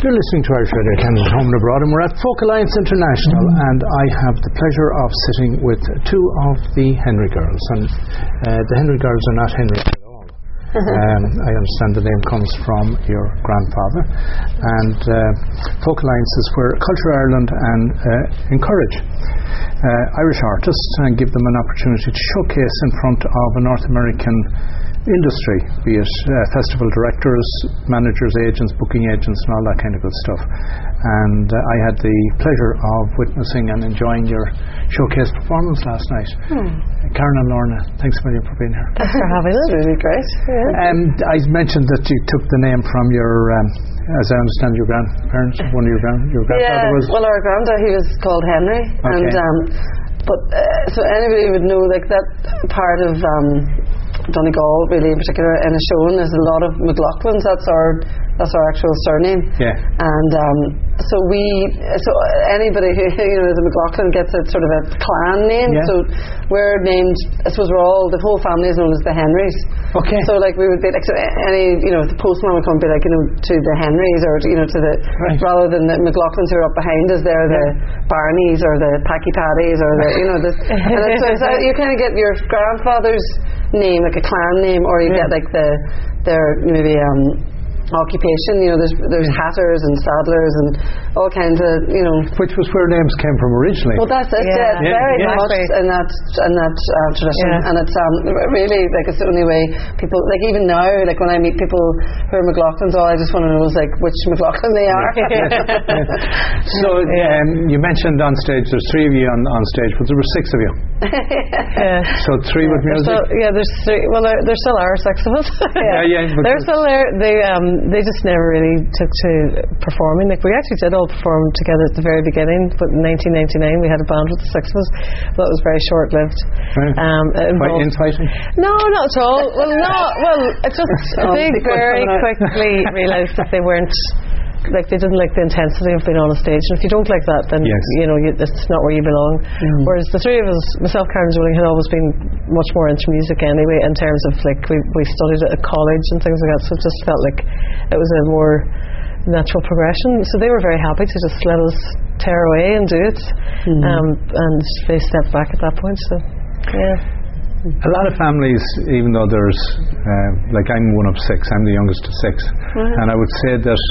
You're listening to Irish Radio Canada Home and Abroad, and we're at Folk Alliance International, and I have the pleasure of sitting with two of the Henry girls. And uh, the Henry girls are not Henry at all. um, I understand the name comes from your grandfather. And uh, Folk Alliance is where Culture Ireland and uh, encourage uh, Irish artists and give them an opportunity to showcase in front of a North American industry, be it uh, festival directors, managers, agents, booking agents, and all that kind of good stuff. And uh, I had the pleasure of witnessing and enjoying your showcase performance last night. Karen and Lorna, thanks a million for being here. Thanks for having us. really great. Yeah. Um, I mentioned that you took the name from your, um, as I understand, your grandparents. One of your grand, your grandfather Yeah, was. well, our granddad, he was called Henry, and Okay. um, but uh, so anybody would know like that part of um, Donegal, really in particular, Inishowen, there's a lot of McLaughlins. That's our that's our actual surname. Yeah. And um, so we, so anybody who you know is a McLaughlin gets a sort of a clan name. Yeah. So we're named. I suppose we're all the whole family is known as the Henrys. Okay. So like we would be like so any you know the postman would come and be like you know to the Henrys or you know to the Right. rather than the McLaughlins who are up behind us they're the Barneys or the Packy Paddies or the you know the and it's, uh, you kind of get your grandfather's name like a clan name or you Yeah. get like the their maybe um occupation you know there's there's hatters and saddlers and all kinds of you know which was where names came from originally. well, that's it. Yeah. Yeah, Yeah, very yeah. much Exactly. in that in that uh, tradition, Yeah. and it's um really like it's the only way people like even now like when I meet people who are McLaughlins, all I just want to know is like which McLaughlin they are. so um, you mentioned on stage, there's three of you on, on stage, but there were six of you. Yeah. So three with There's music. still, yeah, there's three. Well, there, there still are six of us. Yeah, yeah, but they're there's- still there. They um, they just never really took to performing. Like we actually did all perform together at the very beginning, but in 1999 we had a band with the six of us, but it was very short lived. Right. Um, Quite infighting. no, not at all. Well, no. Well, it just Oh, they very quickly realised that they weren't. Like they didn't like the intensity of being on a stage, and if you don't like that, then Yes. you know you, it's not where you belong. Whereas the three of us, myself, Karen, and Julie, had always been much more into music anyway. In terms of like we we studied at college and things like that, so it just felt like it was a more natural progression. So they were very happy to just let us tear away and do it, um, and they stepped back at that point. So yeah. A lot of families, even though there's, uh, like I'm one of six, I'm the youngest of six, and I would say that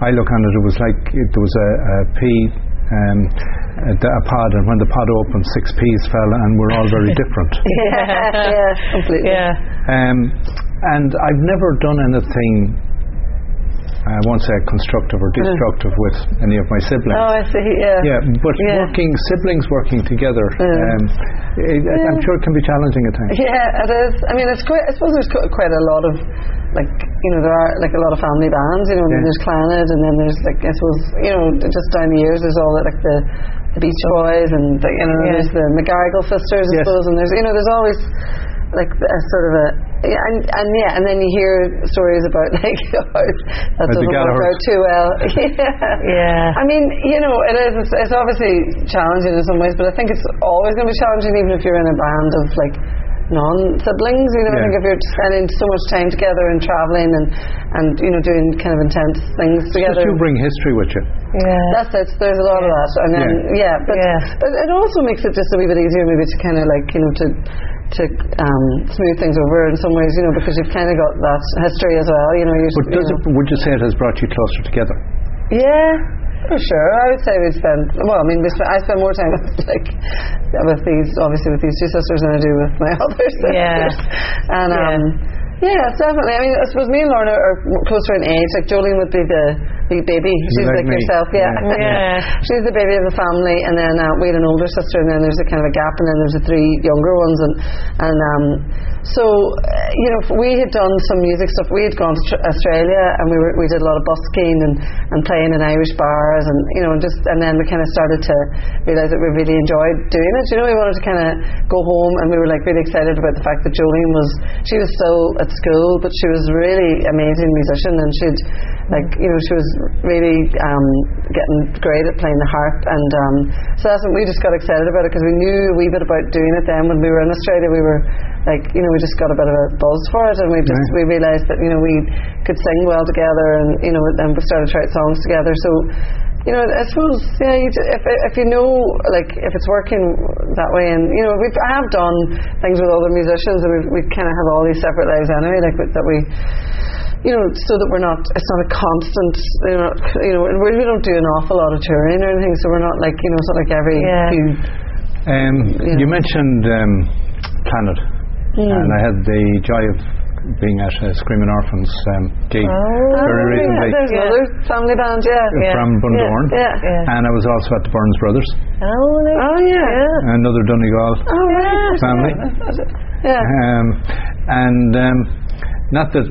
I look on it, it was like it, there was a, a pea, um, a, d- a pod, and when the pod opened, six peas fell, and we're all very different. yeah, completely. Yeah. Um, and I've never done anything. I won't say constructive or destructive with any of my siblings. Oh, I see. Yeah. Yeah, but Yeah. working siblings working together, um, it, I'm sure it can be challenging at times. Yeah, it is. I mean, it's quite. I suppose there's qu- quite a lot of, like, you know, there are like a lot of family bands. You know, and Yeah. there's Clannad, and then there's like I suppose you know just down the years there's all the, like the, the Beach Boys, and the, you know Yeah. there's the McGarrigle sisters, I Yes. suppose, and there's you know there's always like a sort of a yeah, and, and yeah, and then you hear stories about like how that doesn't work out too well. yeah. Yeah. I mean, you know, it is. It's, it's obviously challenging in some ways, but I think it's always going to be challenging, even if you're in a band of like non-siblings. You know, I think if you're spending so much time together and traveling and and you know doing kind of intense things Just together. you bring history with you. Yeah. That's it. There's a lot of that, and then yeah, but Yeah. but it also makes it just a wee bit easier, maybe to kind of like you know to to um, smooth things over in some ways, you know, because you've kind of got that history as well. You know, you're, But you know. it, would you say it has brought you closer together? Yeah, for sure. I would say we spend. Well, I mean, we spend, I spend more time with like with these, obviously, with these two sisters than I do with my other sisters. Yeah. And um, yeah, it's definitely. I mean, I suppose me and Lorna are m- closer in age. Like Jolene would be the big baby. She's like like, yourself, yeah. Yeah. Yeah. She's the baby of the family, and then uh, we had an older sister, and then there's a kind of a gap, and then there's the three younger ones, and and um, so uh, you know we had done some music stuff. We had gone to tr- Australia, and we were we did a lot of busking and and playing in Irish bars, and you know and just and then we kind of started to realise that we really enjoyed doing it. You know, we wanted to kind of go home, and we were like really excited about the fact that Jolene was she was still at school, but she was really amazing musician, and she'd Like you know, she was really um, getting great at playing the harp, and um, so that's what we just got excited about it because we knew a wee bit about doing it. Then when we were in Australia, we were like you know we just got a bit of a buzz for it, and we just Right. we realised that you know we could sing well together, and you know and we started to write songs together. So. You know, I suppose, yeah. You, ju- if if you know, like, if it's working that way, and you know, we've I have done things with other musicians, and we we kind of have all these separate lives anyway, like that we you know, so that we're not, it's not a constant, you know, you know, we we don't do an awful lot of touring or anything, so we're not like, you know, it's not like every Yeah. few, Um, Yeah. You mentioned um, Clannad, and I had the joy of being at a Screaming Orphans um, gig very Oh, recently yeah, there's Yeah. another family band, yeah. Yeah. from Bundoran, Yeah. Yeah. and I was also at the Burns Brothers, Oh, nice. Oh, yeah. another Donegal Oh, right. family. Yeah. Um, and um, not that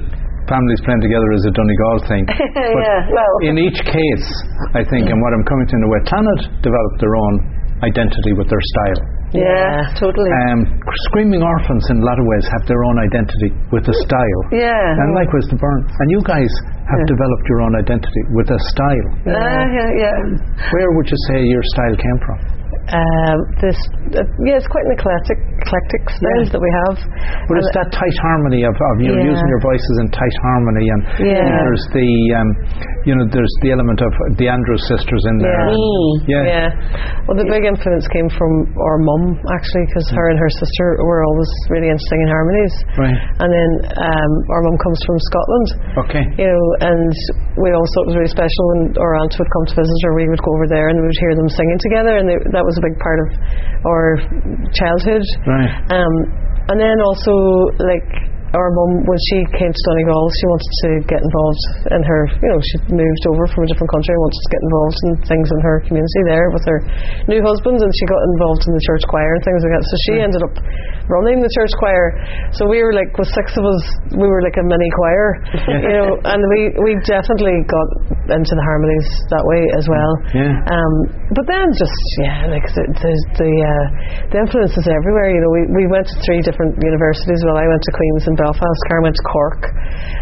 families playing together is a Donegal thing, but yeah, well. in each case, I think, and what I'm coming to know, where Clannad developed their own identity with their style. yeah, totally. Um, Screaming Orphans, in a lot of ways, have their own identity with a style. yeah. And likewise, the Burn. And you guys have developed your own identity with a style. Ah, yeah, yeah. Where would you say your style came from? Um, this, uh, yeah, it's quite an eclectic, eclectic style Yeah. that we have. But it's that tight harmony of, of you know, Yeah. using your voices in tight harmony, and Yeah. there's the, um, you know, there's the element of the Andrews sisters in there. Yeah. Mm. yeah. Well, the big influence came from our mum actually, because her and her sister were always really into singing harmonies. Right. And then um, our mum comes from Scotland. Okay. You know, and we always thought it was really special when our aunt would come to visit, or we would go over there and we would hear them singing together, and they, that was a big part of our childhood. Right. Um, and then also, like, our mum, when she came to Donegal, she wanted to get involved in her, you know, she moved over from a different country and wanted to get involved in things in her community there with her new husband, and she got involved in the church choir and things like that. So she ended up running the church choir. So we were like, with six of us, we were like a mini choir, you know, and we, we definitely got into the harmonies that way as well. Yeah. Um, but then just yeah, like the the the, uh, the influence is everywhere. You know, we, we went to three different universities. Well, I went to Queen's in Belfast, Karen went to Cork,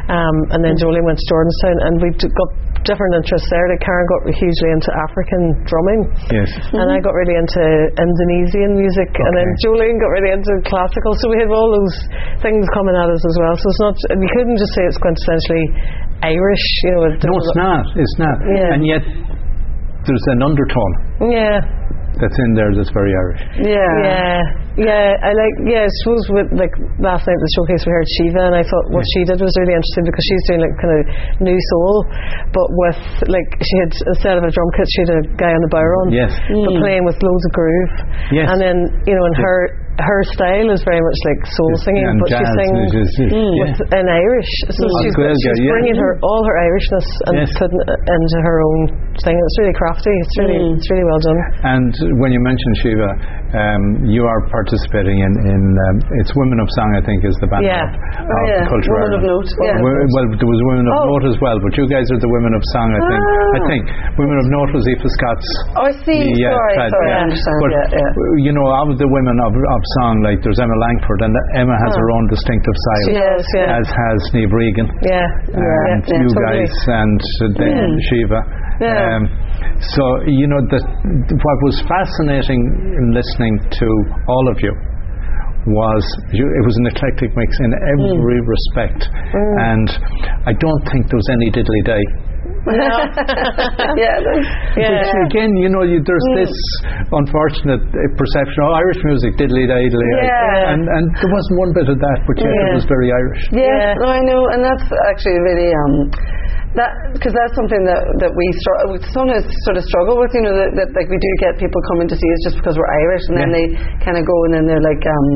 um, and then Jolie went to Jordanstown, and we got different interests there. Like Karen got hugely into African drumming. Yes. And I got really into Indonesian music, and then Okay. Jolene got really into classical. So we have all those things coming at us as well. So it's not, we couldn't just say it's quintessentially Irish. You know, it- No, it's not. It's not. Yeah. And yet, there's an undertone Yeah, that's in there that's very Irish. Yeah. Yeah, yeah, I like. Yeah, I suppose with like last night at the showcase we heard Síomha, and I thought what she did was really interesting because she's doing like kind of new soul, but with like she had instead of a drum kit, she had a guy on the bodhrán, Yes. but mm. playing with loads of groove. Yes. and then you know, and her her style is very much like soul singing, but she sings is- yeah. with an Irish. So Mm. she's, Gaeilge, she's yeah. bringing her all her Irishness and Yes. putting it into her own thing. It's really crafty. It's really Mm. it's really well done. And when you mentioned Síomha, um, you are participating in, in um, it's Women of Song, I think, is the band Yeah. of, Oh, yeah. Culture Women of Note, yeah. Well, well, there was Women of Oh. Note as well, but you guys are the Women of Song, I think. I Ah. think Women of Note was Aoife Scott's. Oh, I see. Yeah, sorry, tried, sorry, yeah. I understand. But you know, of the women of, of song, like there's Emma Langford, and Emma has Oh. her own distinctive style, yeah. as has Niamh Regan Yeah, and yeah, you guys and uh, then Síomha. Yeah. Um, so you know that what was fascinating in listening to all of you was you, it was an eclectic mix in every respect, and I don't think there was any diddly day. yeah, Yeah. Which again, you know, you, there's this unfortunate uh, perception. Oh, Irish music, diddly day, diddly. Yeah. and and there wasn't one bit of that, but yet Yeah. it was very Irish. Yeah, Yeah. no, I know, and that's actually really um, that because that's something that that we str- we sometimes sort of struggle with. You know, that, that like we do get people coming to see us just because we're Irish, and then they kind of go and then they're like, um,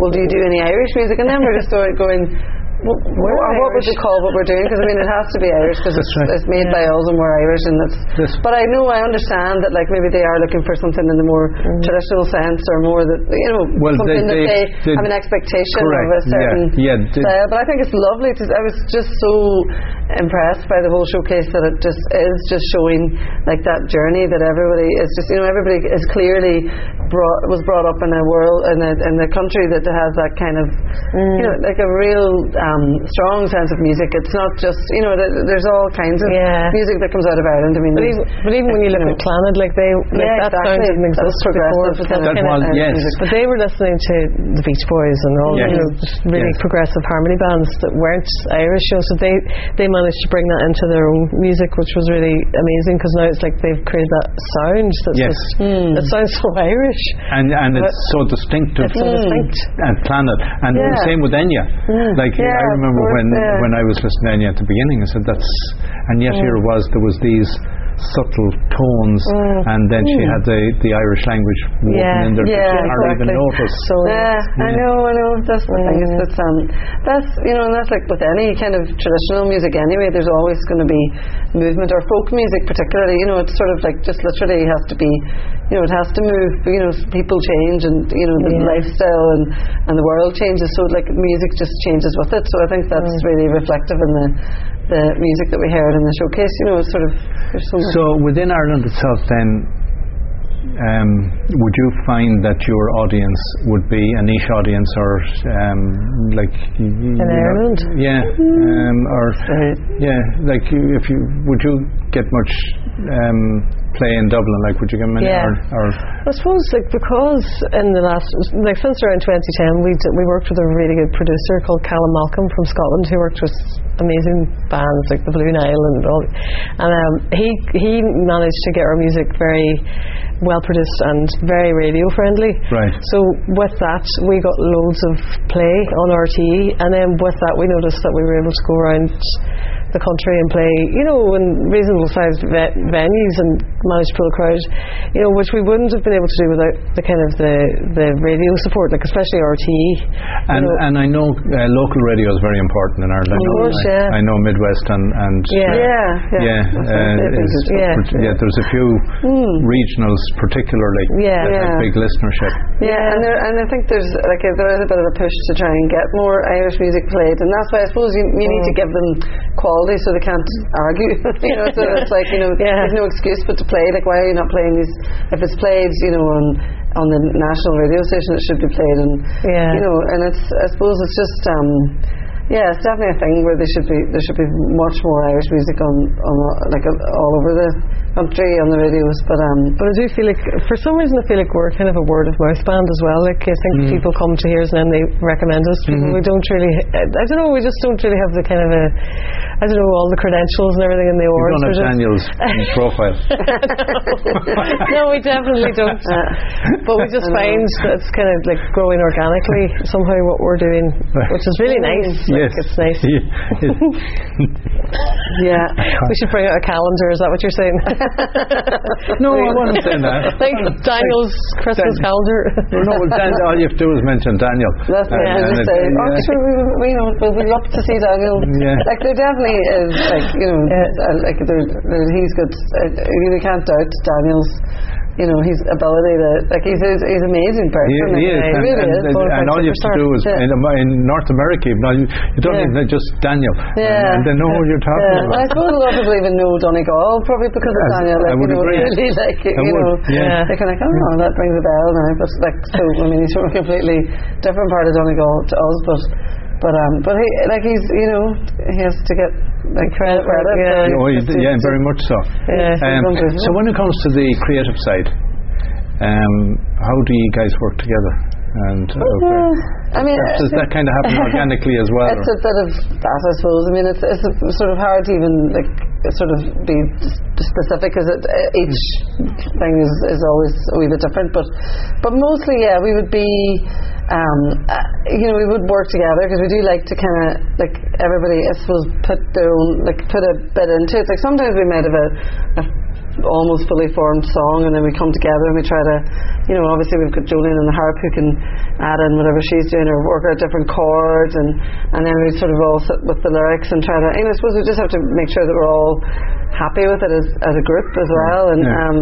"Well, do you do any Irish music?" And then we're just sort of going. Well, We're what, what would you call what we're doing? Because I mean, it has to be Irish because it's, right. it's made by us and we're Irish, and it's. Yes. But I know I understand that like maybe they are looking for something in the more traditional sense, or more that you know Well, something they- that they, they- have an expectation Correct, of a certain yeah, they- style. But I think it's lovely. To, I was just so impressed by the whole showcase that it just is just showing like that journey that everybody is just you know everybody is clearly brought was brought up in a world in a in a country that has that kind of you know like a real um, strong sense of music. It's not just you know th- there's all kinds of Yeah. music that comes out of Ireland. I mean, But even, but even when you look know. at Clannad, like they, like Yeah, that sound didn't That's exist before. progressive But, that of- kind was- of, yes. but they were listening to the Beach Boys and all Yes. you know, really Yes. progressive harmony bands that weren't Irish. You know, so they they managed to bring that into their own music, which was really amazing because now it's like they've created that sound that's Yes. just hmm. it sounds so Irish. and and it's so distinctive. It's so hmm. distinct. And Clannad, and Yeah. the same with Enya. Hmm. Like Yeah, I remember when when I was listening to Enya at the beginning, I said that's, and yet here it was there was these subtle tones, mm. and then she mm. had the the Irish language woven Yeah. in there Yeah, that you hardly even exactly. notice. So Yeah, I know, I know. That's the thing. Is that's um, that's you know, and that's like with any kind of traditional music anyway. There's always going to be movement or folk music, particularly. You know, it's sort of like just literally has to be, you know, it has to move. You know, people change, and you know, the Yeah. lifestyle and and the world changes. So like music just changes with it. So I think that's mm. really reflective in the the music that we heard in the showcase. You know, it's sort of there's so much. So within Ireland itself, then, um, would you find that your audience would be a niche audience, or um, like y- you know- Ireland? Yeah, um, or yeah, like if you would you get much um, play in Dublin? Like, would you get many? Yeah. Or, or I suppose like because in the last like since around 2010 we d- we worked with a really good producer called Calum Malcolm from Scotland who worked with amazing bands like the Blue Nile and all and um, he he managed to get our music very well produced and very radio friendly Right. so with that we got loads of play on RTE and then with that we noticed that we were able to go around the country and play, you know, in reasonable sized ve- venues and manage to pull a crowd, you know, which we wouldn't have been able to do without the kind of the, the radio support, like especially RTE. and know. and I know uh, local radio is very important in Ireland. I know, course, I, yeah. I know Midwest and and Yeah. uh, yeah, yeah, yeah, uh, it. It is, is. Yeah. yeah. There's a few regionals, particularly, Yeah. that have big listenership. Yeah, and there, and I think there's like a, there is a bit of a push to try and get more Irish music played, and that's why I suppose you, you need to give them quality so they can't argue. you know, so it's like you know, Yeah. there's no excuse but to play. Like, why are you not playing these? If it's played, you know, on on the national radio station, it should be played, and Yeah. you know, and it's I suppose it's just. um yeah, it's definitely a thing where there should be there should be much more Irish music on on like all over the country on the radios. But um, But I do feel like, for some reason, I feel like we're kind of a word of mouth band as well. Like, I think Mm. people come to hear us and then they recommend us. Mm-hmm. We don't really, I I don't know, we just don't really have the kind of a, I don't know, all the credentials and everything in the awards. You don't have Daniel's profile. no, we definitely don't. but we just find that it's kind of like growing organically somehow what we're doing, which is really nice. Like, yes. It's nice. Yeah. yeah, We should bring out a calendar. Is that what you're saying? no, I wasn't saying that. like Daniel's Christmas Dan- calendar. Well, no, well, Dan, all you have to do is mention Daniel. That's what And- I was and just it- yeah. Oh, sure, we, we, you know, we'll be up to see Daniel. Yeah. Like there definitely is, like you know, uh, like there, there, he's got. Uh, you can't doubt Daniel's. You know, his ability to like he's he's, he's an amazing person. He, he is, He and, really and, is. and, Bona fide all you have to do is Yeah. in, in North America, you, you, you don't Yeah. even just Daniel, Yeah. and, and they know who you're talking Yeah, about. I suppose a lot of people even know Donegal probably because of Daniel. Like, I would you know, agree. really, like I you would, know, yeah. they're kind of like, oh, that rings a bell now. But like, so I mean, he's from a completely different part of Donegal to us, but. But um, but he like he's you know he has to get like Credit, credit. yeah. for- Oh, to- yeah, very much so. Yeah. Um, so when it comes to the creative side, um, how do you guys work together? And uh, I mean, does that kind of happen organically as well? It's or- a bit of that, I suppose. I mean, it's, it's sort of hard to even like sort of be specific because it, uh, each thing is, is always a wee bit different. But but mostly, yeah, we would be, um, uh, you know, we would work together because we do like to kind of like everybody, I suppose, put their own like put a bit into it. Like sometimes we might have a, a almost fully formed song and then we come together and we try to you know obviously we've got Jolene on the harp who can add in whatever she's doing or work out different chords and and then we sort of all sit with the lyrics and try to you know I suppose we just have to make sure that we're all happy with it as, as a group as well and Yeah. um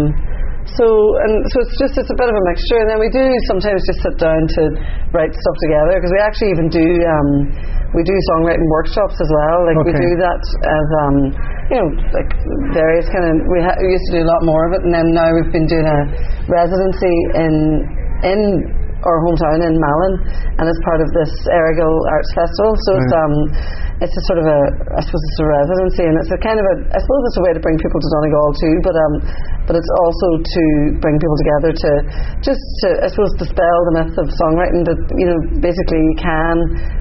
so and so it's just it's a bit of a mixture. And then we do sometimes just sit down to write stuff together because we actually even do um, we do songwriting workshops as well. Like we do that as um, you know like various kind of we, ha- we used to do a lot more of it. And then now we've been doing a residency in in our hometown in Malin, and it's part of this Errigal Arts Festival. So it's um, it's a sort of a, I suppose it's a residency, and it's a kind of a, I suppose it's a way to bring people to Donegal too, but um, but it's also to bring people together to just to, I suppose, dispel the myth of songwriting that you know basically you can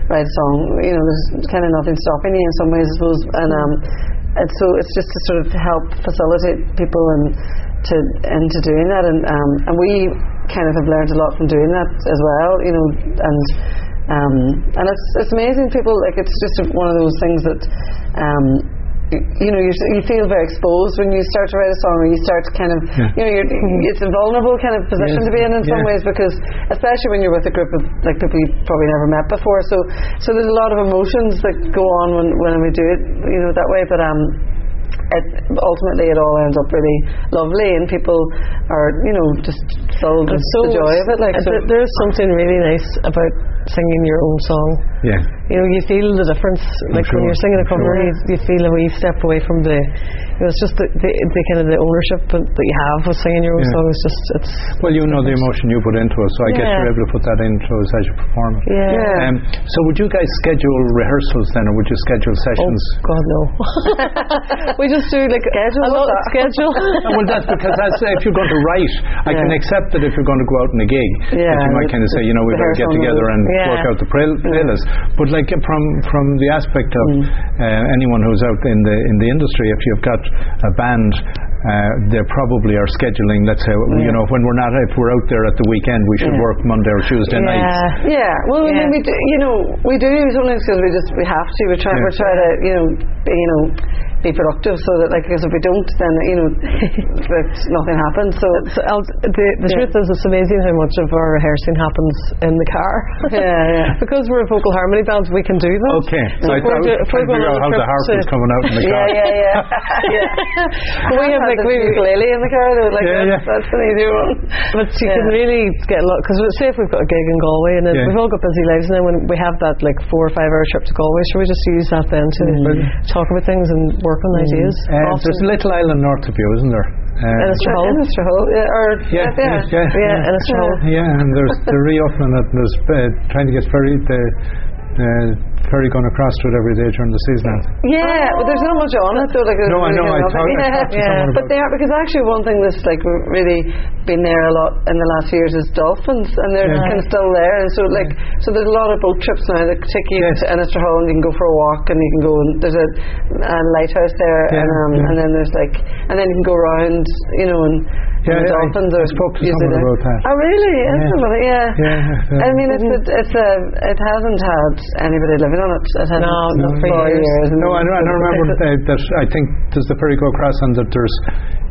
write a song, you know, there's kind of nothing stopping you in some ways, I suppose, and um, and so it's just to sort of help facilitate people and to into doing that, and um, and we kind of have learned a lot from doing that as well, you know, and um, and it's it's amazing. People like it's just one of those things that. Um, y- you know, you you feel very exposed when you start to write a song, or you start to kind of, Yeah. you know, you're, it's a vulnerable kind of position Yes. to be in in some ways because, especially when you're with a group of like people you've probably never met before. So, so there's a lot of emotions that go on when when we do it, you know, that way. But um, it, ultimately it all ends up really lovely, and people are, you know, just filled with so the joy of it. Like, so, there's something really nice about singing your own song. Yeah. You know, you feel the difference. Like sure, when you're singing a I'm cover, sure. you, you feel a wee step away from the. You know, it's just the, the, the kind of the ownership that that you have with singing your own Yeah. song. It's just it's. Well, you know the emotion you put into it, so I guess you're able to put that into it as you perform it. Yeah. Yeah. Um, so would you guys schedule rehearsals then, or would you schedule sessions? Oh sessions? God, no. we just do like Schedule, a lot what's that? schedule. Well, that's because that's, if you're going to write, I can accept that if you're going to go out in a gig, Yeah, you might kind of say, you know, we better rehearse get together and Yeah. work out the play- playlist. But like from from the aspect of Mm. uh, anyone who's out in the in the industry, if you've got a band. Uh, they probably are scheduling. Let's say, you know, when we're not, if we're out there at the weekend, we should Yeah. work Monday or Tuesday nights. yeah. Yeah, well, I mean, we do, you know, we do sometimes because we just we have to. We try, Yeah. we try to, you know, you know, be productive so that, like, because if we don't, then you know, like, nothing happens. So So, the the Yeah. truth is, it's amazing how much of our rehearsing happens in the car. Yeah, yeah. because we're a vocal harmony band, we can do that. Okay, so I If we're thought do- if we're trying to going figure on out a how the trip harp to- is coming out in the car. yeah, yeah, yeah, yeah. we have like we, ukulele in the car. Though, like Yeah, that's, yeah. that's an easy one. but you can really get a lot because let's say if we've got a gig in Galway and then Yeah. we've all got busy lives and then when we have that like four or five hour trip to Galway, should we just use that then to mm. talk about things and work on ideas? Uh, there's a little island north of you, isn't there? Uh, Inishtrahull. Inishtrahull, yeah, or Yeah, yeah, yeah, Yeah, yeah. Inishtrahull. Yeah, and there's they're reopening it. And there's uh, trying to get ferry the uh, ferry going across to it every day during the season. Yeah, but there's not much on it though. Like, No, I know, I yeah, talked- I talked to yeah. but they are because actually one thing that's like really been there a lot in the last years is dolphins, and they're Yeah. kind of still there. And so like, so there's a lot of boat trips now that take you Yes. to Inishtrahull, and you can go for a walk, and you can go. And there's a, a lighthouse there, Yeah, and um, yeah. and then there's like, and then you can go around, you know, and. Yeah, and the I- dolphins I are spoke to usually someone there. about that. Oh, really? Is Yeah. somebody? Yeah. Yeah, yeah. I mean, it's a, it's a, it hasn't had anybody living on it. It hasn't No, not for for years. years. No, I, I don't remember uh, that. I think does the ferry go across and that there's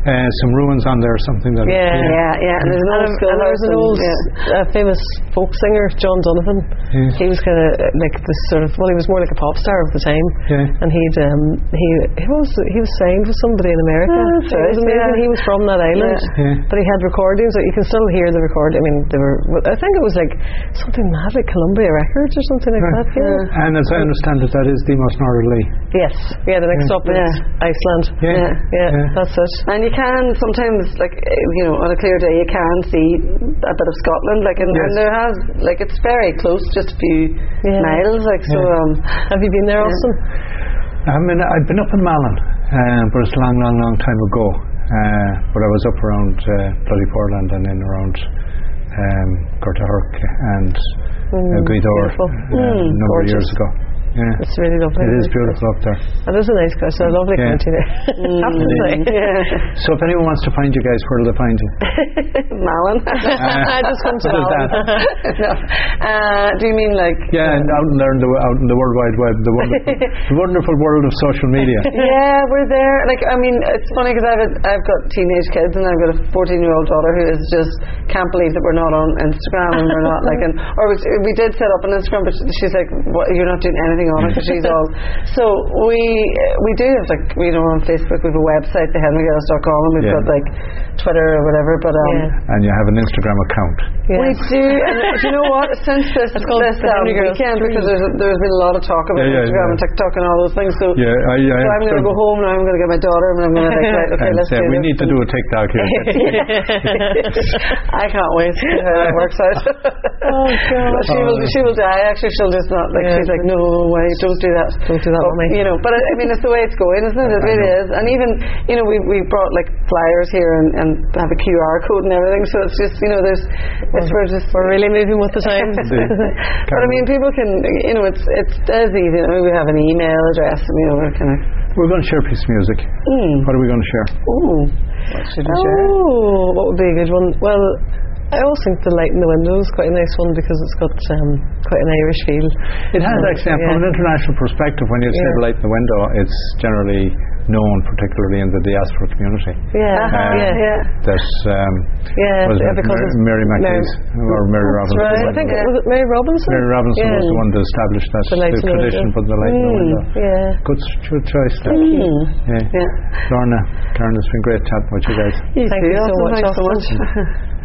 uh, some ruins on there or something. That Yeah. Yeah, yeah. And there's an And, old and there was an old yeah. uh, famous folk singer, John Donovan. Yeah. He was kind of like this sort of well, he was more like a pop star of the time. Yeah. And he'd um, he he was he was signed with somebody in America. Oh, that's it was right, amazing. yeah. He was from that island, Yeah. Yeah. but he had recordings that you can still hear the record. I mean, they were. I think it was like something mad like Columbia Records or something like that. Yeah. And as I understand it, that is the most northerly. Yes. Yeah. The next Yeah. stop is Yeah. Iceland. Yeah. Yeah. Yeah, Yeah. that's it. And you can sometimes, like eh, you know, on a clear day, you can see a bit of Scotland. Like, and, Yes. and there has, like, it's very close, just a few Yeah. miles. Like, so, Yeah. um, Have you been there, Yeah. Austin? I mean, I've been up in Malin, uh, but it's a long, long, long time ago. Uh, but I was up around uh, Bloody Foreland and then around um, Gortahork and uh, Gweedore uh, Mm, a number of years ago. Yeah, It's really lovely. it is beautiful up there. It is a nice coast. A lovely Yeah. county there. Have to. Mm, yeah. So if anyone wants to find you guys, where will they find you? Malin. I just come to What is Malin. no. uh, do you mean like? Yeah, and out in there in the, out in the World Wide Web, the wonderful, the wonderful world of social media. Yeah, we're there. Like, I mean, it's funny because I've a, I've got teenage kids and I've got a 14 year old daughter who is just can't believe that we're not on Instagram and we're not like, an, or we, we did set up an Instagram, but she's like, what, you're not doing anything anything on it because she's all. So we we do have like you know on Facebook we have a website thehenrygirls.com and we've Yeah. got like Twitter or whatever. But um, Yeah. And you have an Instagram account. Yeah. we do. And uh, do you know what? Since this It's called this the um, weekend, because there's there's been a lot of talk about Yeah, yeah, Instagram yeah. and TikTok and all those things. So. Yeah, I, I So I'm going to go home now. I'm going to get my daughter and I'm going to like, right, okay, and let's say do we this. need to do a TikTok here. I can't wait to see how that works out. Oh, God. she will. She will die. Actually, she'll just not like. Yeah. She's like, no way, don't do that. Don't do that, But, Mummy. You know, but I I mean, it's the way it's going, isn't it? It I really know. is. And even, you know, we we brought like flyers here and, and have a QR code and everything. So it's just, you know, there's, it's we're just We're really moving with the times. But I mean, people can, you know, it's it's as easy. I mean, we have an email address. and, You know, we're kind of. We're going to share a piece of music. Mm. What are we going to share? Ooh. What should we share? Oh, what would be a good one? Well, I always think the light in the window is quite a nice one because it's got um, quite an Irish feel. It has actually, and from an international perspective, when you say Yeah. the light in the window, it's generally known, particularly in the diaspora community. Yeah, Uh-huh, yeah, yeah. That um, Yeah, was yeah, because Mary, it's Mary Mary- McAleese or Mary Robinson. Right. I think it? was it Mary Robinson? Mary Robinson yeah. was the one to establish that The the tradition window. for the light in the Mm. window. Yeah. Good, good choice. There. Mm. Yeah. Yeah. Lorna, Karen, it's been great chatting with you guys. You Thank too, you so Alison. much, Thanks so much.